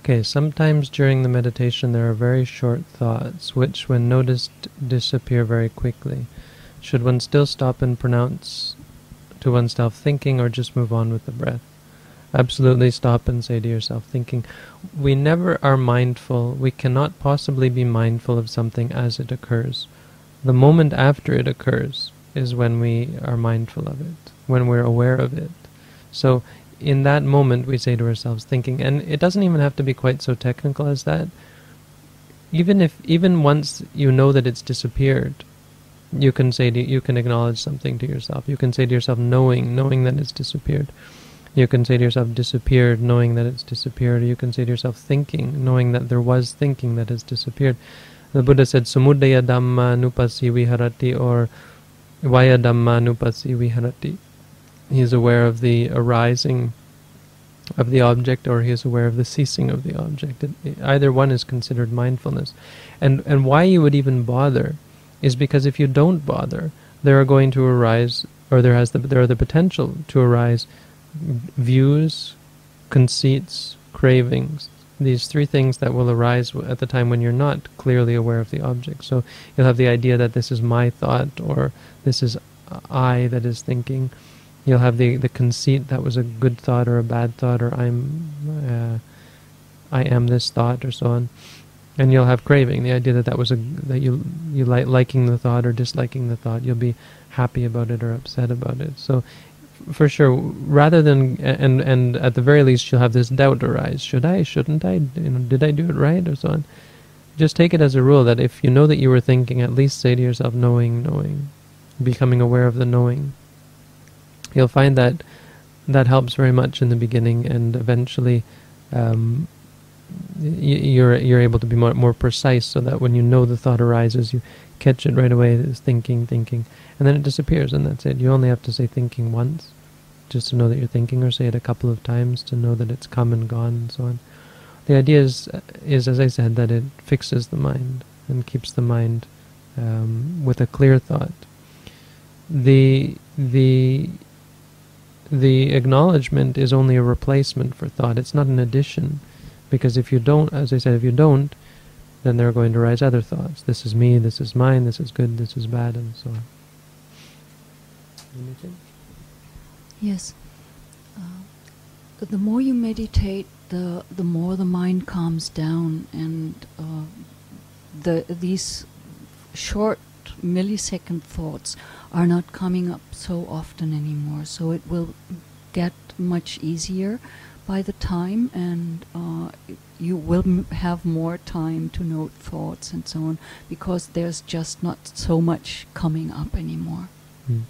Okay, sometimes during the meditation there are very short thoughts which, when noticed, disappear very quickly. Should one still stop and pronounce to oneself thinking or just move on with the breath? Absolutely stop and say to yourself thinking. We never are mindful, we cannot possibly be mindful of something as it occurs. The moment after it occurs is when we are mindful of it, when we're aware of it. So in that moment we say to ourselves thinking and it doesn't even have to be quite so technical as that. Even if even once you know that it's disappeared you can say to, you can acknowledge something to yourself. You can say to yourself knowing knowing that it's disappeared. You can say to yourself disappeared knowing that it's disappeared. You can say to yourself thinking knowing that there was thinking that has disappeared. The buddha said Samudaya dhamma nupasi viharati or vaya dhamma nupasi viharati he is aware of the arising of the object or he is aware of the ceasing of the object. It, either one is considered mindfulness. And, and why you would even bother is because if you don't bother, there are going to arise, or there, has the, there are the potential to arise views, conceits, cravings, these three things that will arise at the time when you're not clearly aware of the object. So you'll have the idea that this is my thought, or this is I that is thinking, You'll have the, the conceit that was a good thought or a bad thought or I'm uh, I am this thought or so on, and you'll have craving. The idea that that was a that you you like liking the thought or disliking the thought. You'll be happy about it or upset about it. So for sure, rather than and and at the very least, you'll have this doubt arise: should I? Shouldn't I? You know, did I do it right or so on? Just take it as a rule that if you know that you were thinking, at least say to yourself, knowing, knowing, becoming aware of the knowing you'll find that that helps very much in the beginning, and eventually um, you're you're able to be more more precise, so that when you know the thought arises, you catch it right away. It's thinking, thinking, and then it disappears, and that's it. You only have to say thinking once, just to know that you're thinking, or say it a couple of times to know that it's come and gone, and so on. The idea is, is as I said, that it fixes the mind and keeps the mind um, with a clear thought. The the the acknowledgement is only a replacement for thought. It's not an addition. Because if you don't, as I said, if you don't, then there are going to rise other thoughts. This is me, this is mine, this is good, this is bad, and so on. Anything? Yes. Uh, the more you meditate, the the more the mind calms down, and uh, the these short millisecond thoughts are not coming up so often anymore. So it will get much easier by the time, and uh, you will have more time to note thoughts and so on because there's just not so much coming up anymore. Mm.